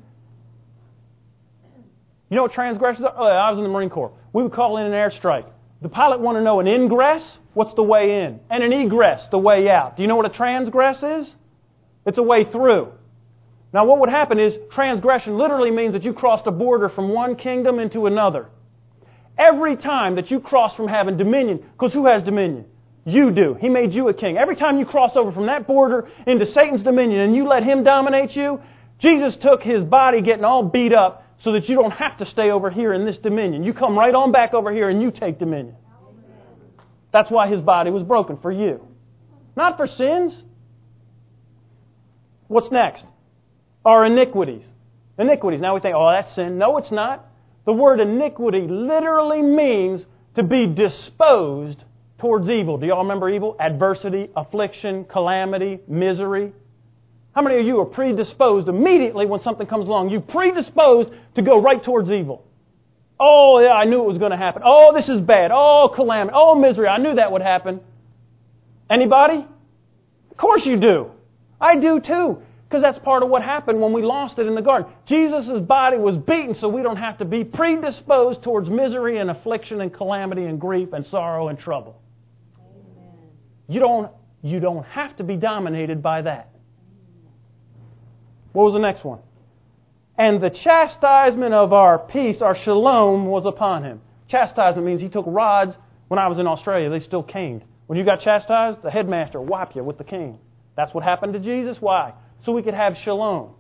Speaker 1: You know what transgressions are? Oh, I was in the Marine Corps. We would call in an airstrike. The pilot wanted to know an ingress, what's the way in? And an egress, the way out. Do you know what a transgress is? It's a way through. Now, what would happen is transgression literally means that you crossed a border from one kingdom into another. Every time that you cross from having dominion, because who has dominion? You do. He made you a king. Every time you cross over from that border into Satan's dominion and you let him dominate you, Jesus took his body getting all beat up so that you don't have to stay over here in this dominion. You come right on back over here and you take dominion. That's why his body was broken for you. Not for sins. What's next? Our iniquities. Iniquities. Now we think, oh, that's sin. No, it's not. The word iniquity literally means to be disposed towards evil. Do y'all remember evil? Adversity, affliction, calamity, misery. How many of you are predisposed immediately when something comes along? You predisposed to go right towards evil. Oh, yeah, I knew it was going to happen. Oh, this is bad. Oh, calamity. Oh, misery. I knew that would happen. Anybody? Of course you do. I do too. Because that's part of what happened when we lost it in the garden. Jesus' body was beaten so we don't have to be predisposed towards misery and affliction and calamity and grief and sorrow and trouble. Amen. You don't, you don't have to be dominated by that. What was the next one? And the chastisement of our peace, our shalom, was upon him. Chastisement means he took rods. When I was in Australia, they still caned. When you got chastised, the headmaster wiped you with the cane. That's what happened to Jesus. Why? So we could have shalom.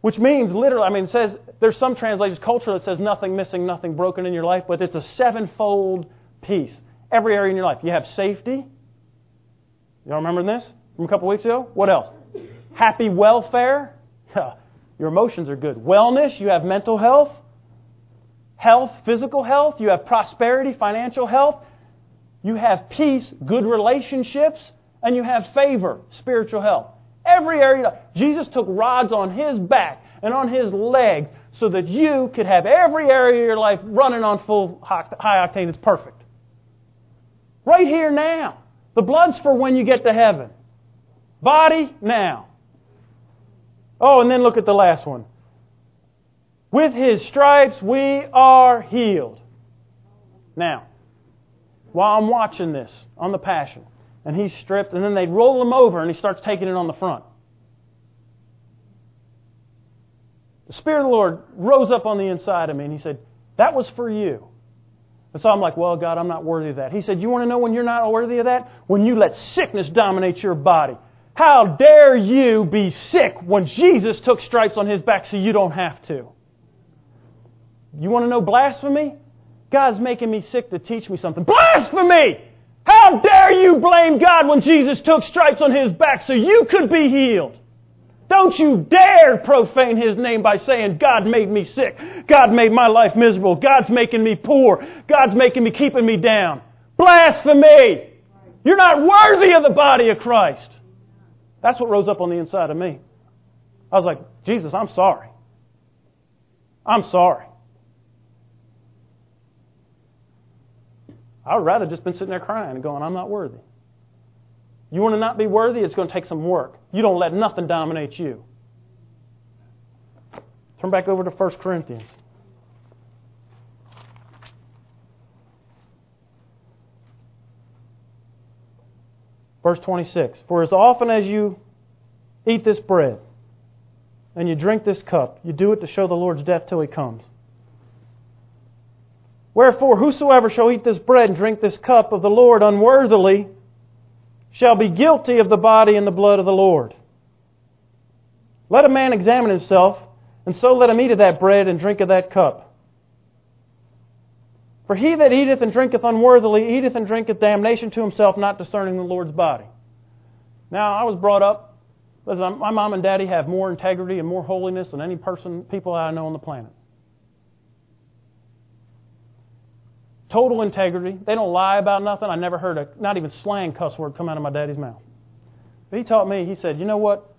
Speaker 1: Which means literally, I mean, it says, there's some translations, culture that says nothing missing, nothing broken in your life, but it's a sevenfold peace. Every area in your life. You have safety. Y'all remember this from a couple weeks ago? What else? Happy welfare. Your emotions are good. Wellness, you have mental health, health, physical health, you have prosperity, financial health, you have peace, good relationships, and you have favor, spiritual health. Every area. Jesus took rods on his back and on his legs so that you could have every area of your life running on full high octane. It's perfect. Right here now. The blood's for when you get to heaven. Body now. Oh, and then look at the last one. With his stripes we are healed. Now, while I'm watching this on the Passion, and he's stripped, and then they roll him over and he starts taking it on the front. The Spirit of the Lord rose up on the inside of me and he said, That was for you. And so I'm like, Well, God, I'm not worthy of that. He said, You want to know when you're not worthy of that? When you let sickness dominate your body. How dare you be sick when Jesus took stripes on his back so you don't have to? You want to know blasphemy? God's making me sick to teach me something. Blasphemy! How dare you blame God when Jesus took stripes on his back so you could be healed? Don't you dare profane his name by saying, God made me sick. God made my life miserable. God's making me poor. God's making me, keeping me down. Blasphemy! You're not worthy of the body of Christ. That's what rose up on the inside of me. I was like, Jesus, I'm sorry. I'm sorry. I would rather just been sitting there crying and going, I'm not worthy. You want to not be worthy? It's going to take some work. You don't let nothing dominate you. Turn back over to 1 Corinthians. Verse 26 For as often as you eat this bread and you drink this cup, you do it to show the Lord's death till he comes. Wherefore, whosoever shall eat this bread and drink this cup of the Lord unworthily shall be guilty of the body and the blood of the Lord. Let a man examine himself, and so let him eat of that bread and drink of that cup. For he that eateth and drinketh unworthily eateth and drinketh damnation to himself, not discerning the Lord's body. Now, I was brought up, listen, my mom and daddy have more integrity and more holiness than any person, people I know on the planet. Total integrity. They don't lie about nothing. I never heard a, not even slang cuss word come out of my daddy's mouth. But he taught me, he said, you know what?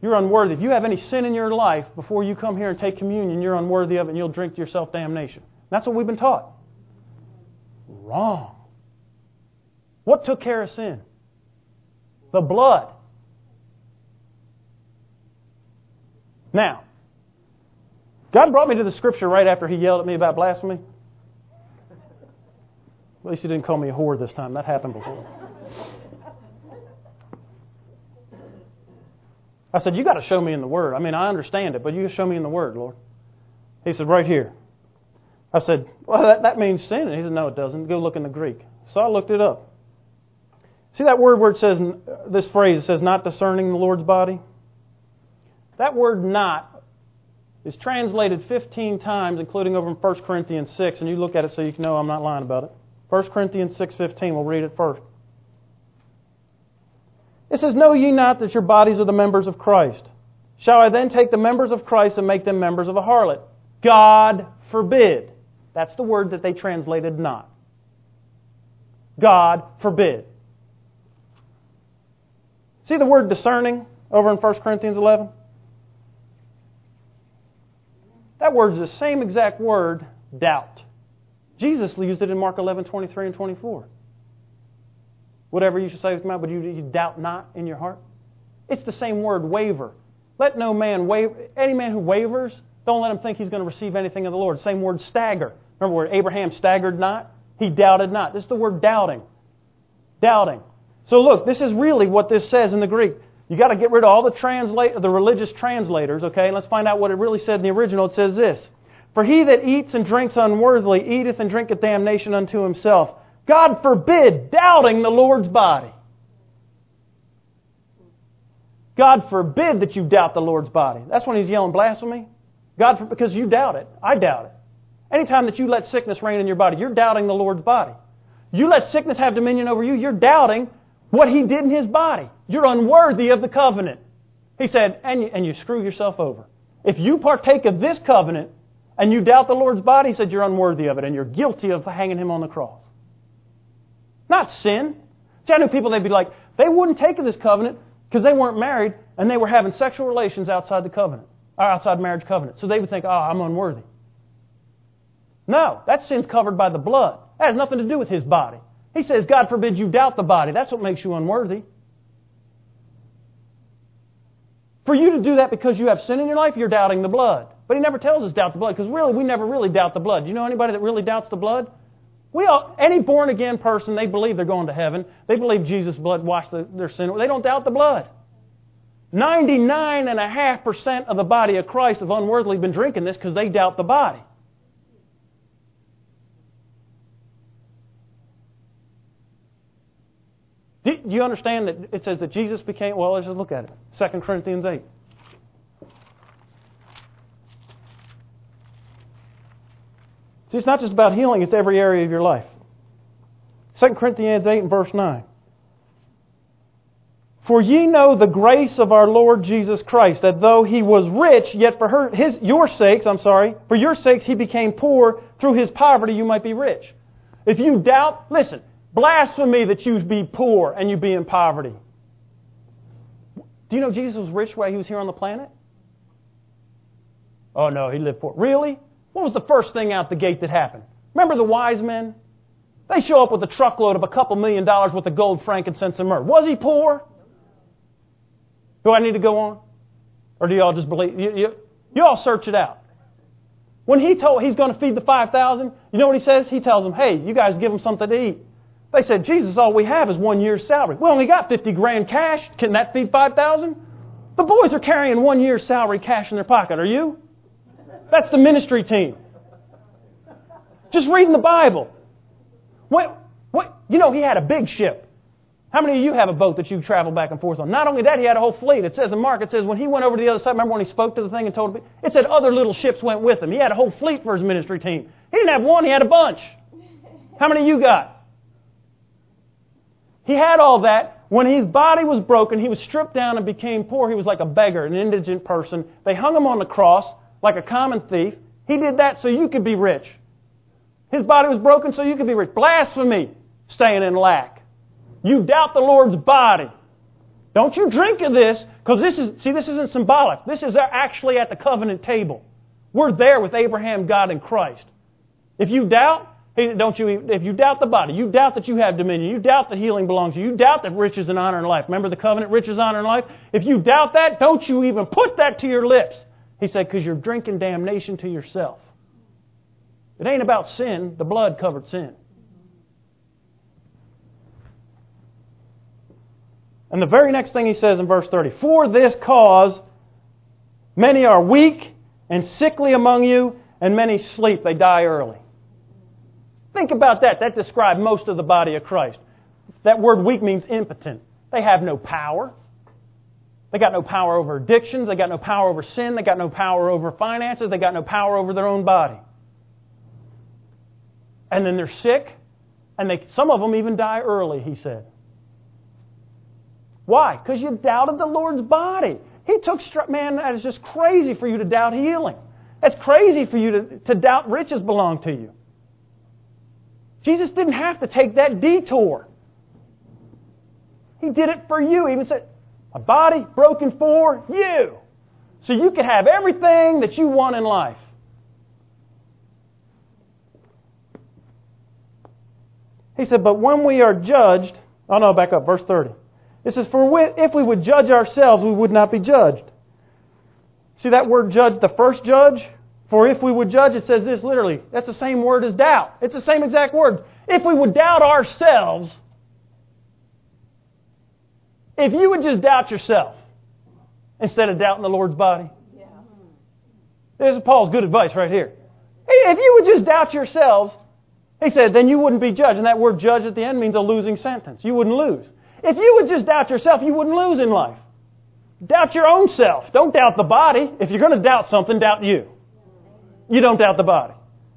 Speaker 1: You're unworthy. If you have any sin in your life before you come here and take communion, you're unworthy of it and you'll drink to yourself damnation. That's what we've been taught. Wrong. What took care of sin? The blood. Now, God brought me to the scripture right after He yelled at me about blasphemy. At least He didn't call me a whore this time. That happened before. I said, You got to show me in the Word. I mean, I understand it, but you show me in the Word, Lord. He said, Right here. I said, Well, that, that means sin. And he said, No, it doesn't. Go look in the Greek. So I looked it up. See that word where it says, this phrase, it says, not discerning the Lord's body? That word not is translated 15 times, including over in 1 Corinthians 6, and you look at it so you can know I'm not lying about it. 1 Corinthians 6.15, we'll read it first. It says, Know ye not that your bodies are the members of Christ? Shall I then take the members of Christ and make them members of a harlot? God forbid. That's the word that they translated not. God forbid. See the word discerning over in 1 Corinthians 11? That word is the same exact word, doubt. Jesus used it in Mark 11, 23 and 24. Whatever you should say with your mouth, but you, you doubt not in your heart. It's the same word, waver. Let no man waver. Any man who wavers, don't let him think he's going to receive anything of the Lord. Same word, stagger. Remember where Abraham staggered not? He doubted not. This is the word doubting. Doubting. So look, this is really what this says in the Greek. You got to get rid of all the translate the religious translators, okay? And let's find out what it really said in the original. It says this: For he that eats and drinks unworthily eateth and drinketh damnation unto himself, God forbid doubting the Lord's body. God forbid that you doubt the Lord's body. That's when he's yelling blasphemy. God, for, because you doubt it. I doubt it. Anytime that you let sickness reign in your body, you're doubting the Lord's body. You let sickness have dominion over you, you're doubting what he did in his body. You're unworthy of the covenant. He said, and and you screw yourself over. If you partake of this covenant and you doubt the Lord's body, he said you're unworthy of it and you're guilty of hanging him on the cross. Not sin. See, I knew people, they'd be like, they wouldn't take this covenant because they weren't married and they were having sexual relations outside the covenant, or outside marriage covenant. So they would think, oh, I'm unworthy. No, that sin's covered by the blood. That has nothing to do with his body. He says, God forbid you doubt the body. That's what makes you unworthy. For you to do that because you have sin in your life, you're doubting the blood. But he never tells us doubt the blood because really, we never really doubt the blood. Do you know anybody that really doubts the blood? We all, any born again person, they believe they're going to heaven. They believe Jesus' blood washed the, their sin. They don't doubt the blood. 99.5% of the body of Christ have unworthily been drinking this because they doubt the body. Do you understand that it says that Jesus became, well, let's just look at it. 2 Corinthians 8. See, it's not just about healing, it's every area of your life. 2 Corinthians 8 and verse 9. For ye know the grace of our Lord Jesus Christ, that though he was rich, yet for her, his, your sakes, I'm sorry, for your sakes he became poor, through his poverty you might be rich. If you doubt, listen, blasphemy that you be poor and you be in poverty. Do you know Jesus was rich while he was here on the planet? Oh no, he lived poor. Really? What was the first thing out the gate that happened? Remember the wise men? They show up with a truckload of a couple million dollars worth of gold, frankincense, and myrrh. Was he poor? Do I need to go on? Or do y'all just believe? You, you, you all search it out. When he told he's going to feed the 5,000, you know what he says? He tells them, hey, you guys give them something to eat. They said, Jesus, all we have is one year's salary. We only got 50 grand cash. Can that feed 5,000? The boys are carrying one year's salary cash in their pocket. Are you? That's the ministry team. Just reading the Bible. What, what, you know, he had a big ship. How many of you have a boat that you travel back and forth on? Not only that, he had a whole fleet. It says in Mark, it says when he went over to the other side, remember when he spoke to the thing and told me? It said other little ships went with him. He had a whole fleet for his ministry team. He didn't have one, he had a bunch. How many of you got? He had all that. When his body was broken, he was stripped down and became poor. He was like a beggar, an indigent person. They hung him on the cross like a common thief. He did that so you could be rich. His body was broken so you could be rich. Blasphemy, staying in lack. You doubt the Lord's body. Don't you drink of this, because this is, see, this isn't symbolic. This is actually at the covenant table. We're there with Abraham, God, and Christ. If you doubt, don't you, if you doubt the body, you doubt that you have dominion, you doubt that healing belongs to you, you doubt that riches and honor and life. Remember the covenant, riches, honor, and life? If you doubt that, don't you even put that to your lips. He said, because you're drinking damnation to yourself. It ain't about sin. The blood covered sin. And the very next thing he says in verse 30 For this cause, many are weak and sickly among you, and many sleep. They die early. Think about that. That describes most of the body of Christ. That word weak means impotent. They have no power. They got no power over addictions. They got no power over sin. They got no power over finances. They got no power over their own body and then they're sick, and they, some of them even die early, he said. Why? Because you doubted the Lord's body. He took, man, that is just crazy for you to doubt healing. That's crazy for you to, to doubt riches belong to you. Jesus didn't have to take that detour. He did it for you. He even said, a body broken for you. So you can have everything that you want in life. He said, But when we are judged, oh no, back up, verse 30. It says, For if we would judge ourselves, we would not be judged. See that word judge, the first judge? For if we would judge, it says this literally. That's the same word as doubt. It's the same exact word. If we would doubt ourselves, if you would just doubt yourself instead of doubting the Lord's body. Yeah. This is Paul's good advice right here. If you would just doubt yourselves, he said, then you wouldn't be judged. And that word judge at the end means a losing sentence. You wouldn't lose. If you would just doubt yourself, you wouldn't lose in life. Doubt your own self. Don't doubt the body. If you're going to doubt something, doubt you. You don't doubt the body.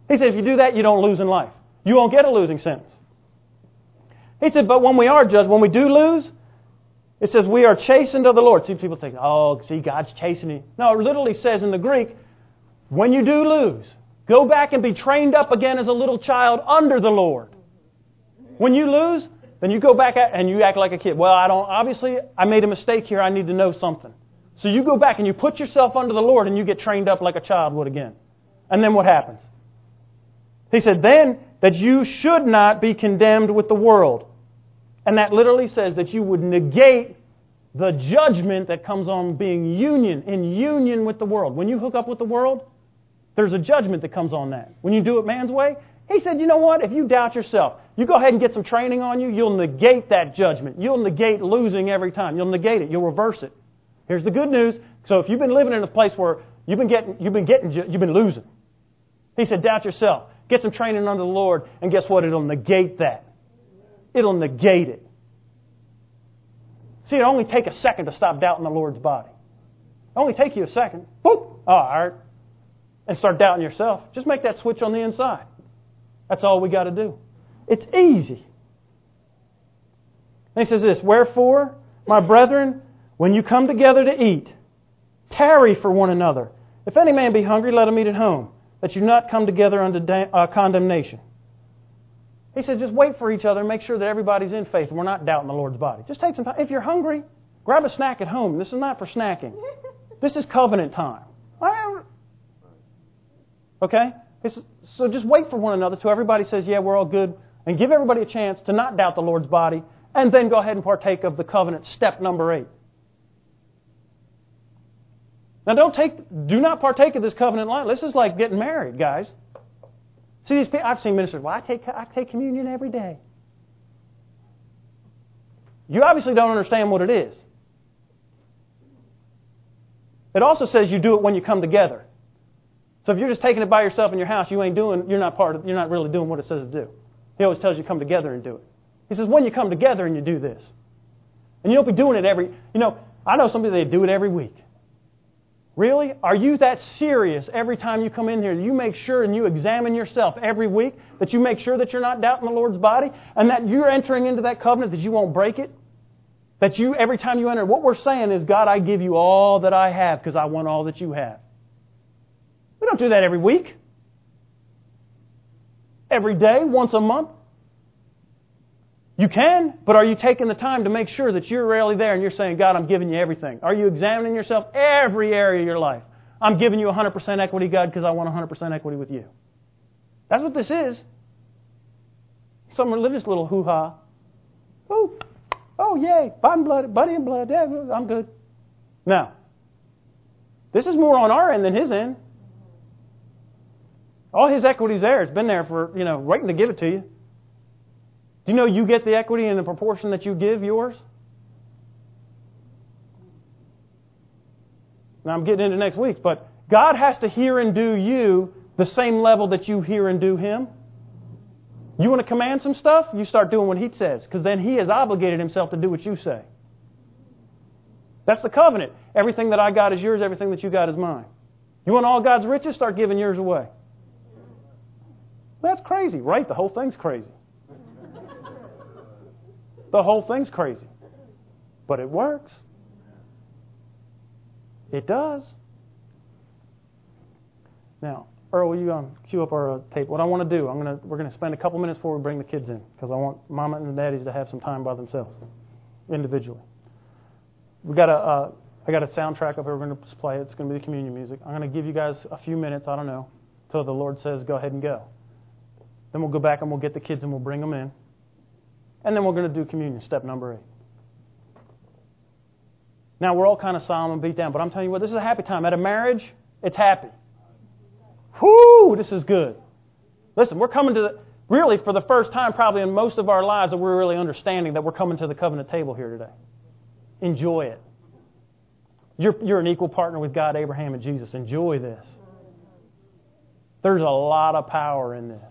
Speaker 1: He said, if you do that, you don't lose in life. You won't get a losing sentence. He said, but when we are judged, when we do lose, it says we are chastened of the Lord. See, people think, oh, see, God's chastening. No, it literally says in the Greek, when you do lose, Go back and be trained up again as a little child under the Lord. When you lose, then you go back and you act like a kid. Well, I don't, obviously, I made a mistake here. I need to know something. So you go back and you put yourself under the Lord and you get trained up like a child would again. And then what happens? He said, then that you should not be condemned with the world. And that literally says that you would negate the judgment that comes on being union, in union with the world. When you hook up with the world, there's a judgment that comes on that. When you do it man's way, he said, you know what? If you doubt yourself, you go ahead and get some training on you, you'll negate that judgment. You'll negate losing every time. You'll negate it. You'll reverse it. Here's the good news. So if you've been living in a place where you've been getting, you've been getting, you've been losing. He said, doubt yourself. Get some training under the Lord, and guess what? It'll negate that. It'll negate it. See, it only take a second to stop doubting the Lord's body. It only take you a second. Boop. Oh, all right and start doubting yourself, just make that switch on the inside. That's all we got to do. It's easy. And he says this Wherefore, my brethren, when you come together to eat, tarry for one another. If any man be hungry, let him eat at home, that you not come together unto da- uh, condemnation. He said, just wait for each other and make sure that everybody's in faith and we're not doubting the Lord's body. Just take some time. If you're hungry, grab a snack at home. This is not for snacking. This is covenant time. Okay? So just wait for one another till everybody says, yeah, we're all good, and give everybody a chance to not doubt the Lord's body, and then go ahead and partake of the covenant, step number eight. Now don't take, do not partake of this covenant lightly. This is like getting married, guys. See these people, I've seen ministers, well, I take, I take communion every day. You obviously don't understand what it is. It also says you do it when you come together. So if you're just taking it by yourself in your house, you ain't doing, you're not part of, you're not really doing what it says to do. He always tells you come together and do it. He says when you come together and you do this. And you don't be doing it every, you know, I know somebody they do it every week. Really? Are you that serious every time you come in here? You make sure and you examine yourself every week that you make sure that you're not doubting the Lord's body and that you're entering into that covenant that you won't break it? That you, every time you enter, what we're saying is, God, I give you all that I have because I want all that you have. We don't do that every week. Every day, once a month. You can, but are you taking the time to make sure that you're really there and you're saying, God, I'm giving you everything? Are you examining yourself every area of your life? I'm giving you 100% equity, God, because I want 100% equity with you. That's what this is. Some religious little hoo ha. Oh, oh, yay, and blood, buddy and blood, yeah, I'm good. Now, this is more on our end than his end. All his equity's there. It's been there for, you know, waiting to give it to you. You know you get the equity in the proportion that you give yours? Now I'm getting into next week, but God has to hear and do you the same level that you hear and do Him. You want to command some stuff? You start doing what He says, because then He has obligated Himself to do what you say. That's the covenant. Everything that I got is yours, everything that you got is mine. You want all God's riches? Start giving yours away. That's crazy, right? The whole thing's crazy. The whole thing's crazy. But it works. It does. Now, Earl, will you um, cue up our uh, tape? What I want to do, I'm gonna we're gonna spend a couple minutes before we bring the kids in because I want mama and the daddies to have some time by themselves, individually. We got a uh, I got a soundtrack up here. We're going to play. It's going to be the communion music. I'm going to give you guys a few minutes. I don't know, till the Lord says go ahead and go. Then we'll go back and we'll get the kids and we'll bring them in. And then we're going to do communion, step number eight. Now, we're all kind of solemn and beat down, but I'm telling you what, this is a happy time. At a marriage, it's happy. Whoo, this is good. Listen, we're coming to the, really for the first time probably in most of our lives that we're really understanding that we're coming to the covenant table here today. Enjoy it. You're, you're an equal partner with God, Abraham, and Jesus. Enjoy this. There's a lot of power in this.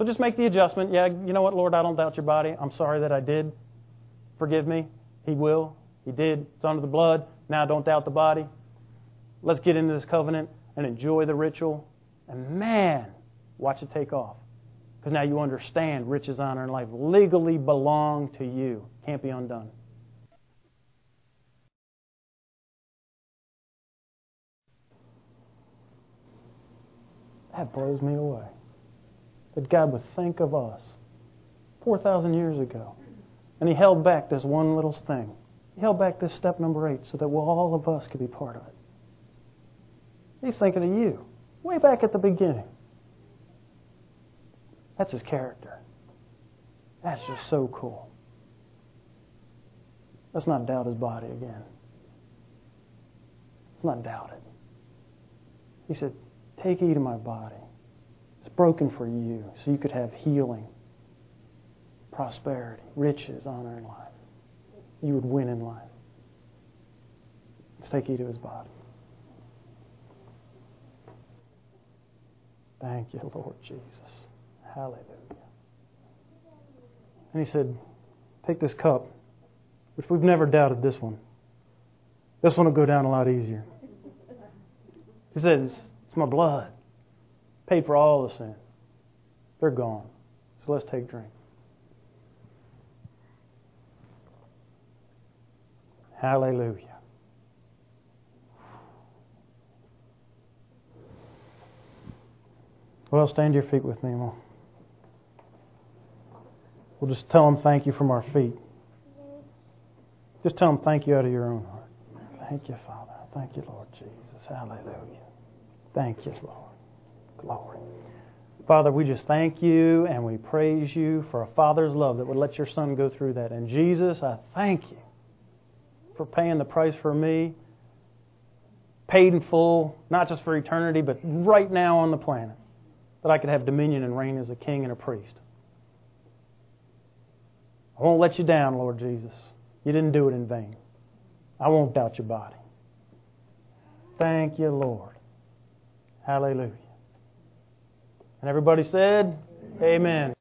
Speaker 1: So just make the adjustment. Yeah, you know what, Lord, I don't doubt your body. I'm sorry that I did. Forgive me. He will. He did. It's under the blood. Now don't doubt the body. Let's get into this covenant and enjoy the ritual. And man, watch it take off. Because now you understand riches, honor, and life legally belong to you. Can't be undone. That blows me away that God would think of us 4,000 years ago. And He held back this one little thing. He held back this step number eight so that we all of us could be part of it. He's thinking of you, way back at the beginning. That's His character. That's just so cool. Let's not doubt His body again. Let's not doubt it. He said, Take heed of my body broken for you so you could have healing, prosperity, riches, honor, and life. You would win in life. Let's take heed to his body. Thank you, Lord Jesus. Hallelujah. And he said, Take this cup, which we've never doubted this one. This one will go down a lot easier. He says, It's my blood paid for all the sins. They're gone. So let's take drink. Hallelujah. Well, stand your feet with me. We'll, we'll just tell them thank you from our feet. Just tell them thank you out of your own heart. Thank you, Father. Thank you, Lord Jesus. Hallelujah. Thank you, Lord. Glory. Father, we just thank you and we praise you for a father's love that would let your son go through that. And Jesus, I thank you for paying the price for me, paid in full, not just for eternity, but right now on the planet, that I could have dominion and reign as a king and a priest. I won't let you down, Lord Jesus. You didn't do it in vain. I won't doubt your body. Thank you, Lord. Hallelujah. And everybody said, Amen.